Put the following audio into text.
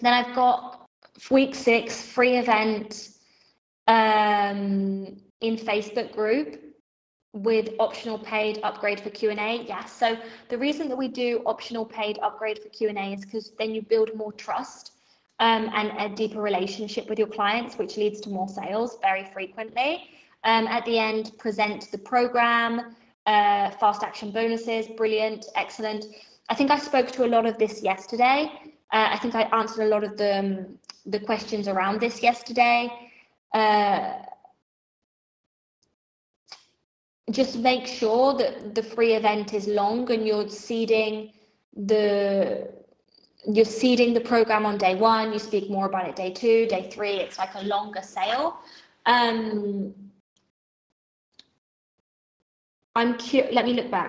then I've got week six free event um, in Facebook group with optional paid upgrade for Q&A. Yes. So the reason that we do optional paid upgrade for Q&A is because then you build more trust um, and a deeper relationship with your clients, which leads to more sales very frequently. Um, at the end, present the program, uh, fast action bonuses, brilliant, excellent. I think I spoke to a lot of this yesterday. Uh, I think I answered a lot of the, um, the questions around this yesterday. Uh, just make sure that the free event is long and you're seeding the you're seeding the program on day one you speak more about it day two day three it's like a longer sale um i'm let me look back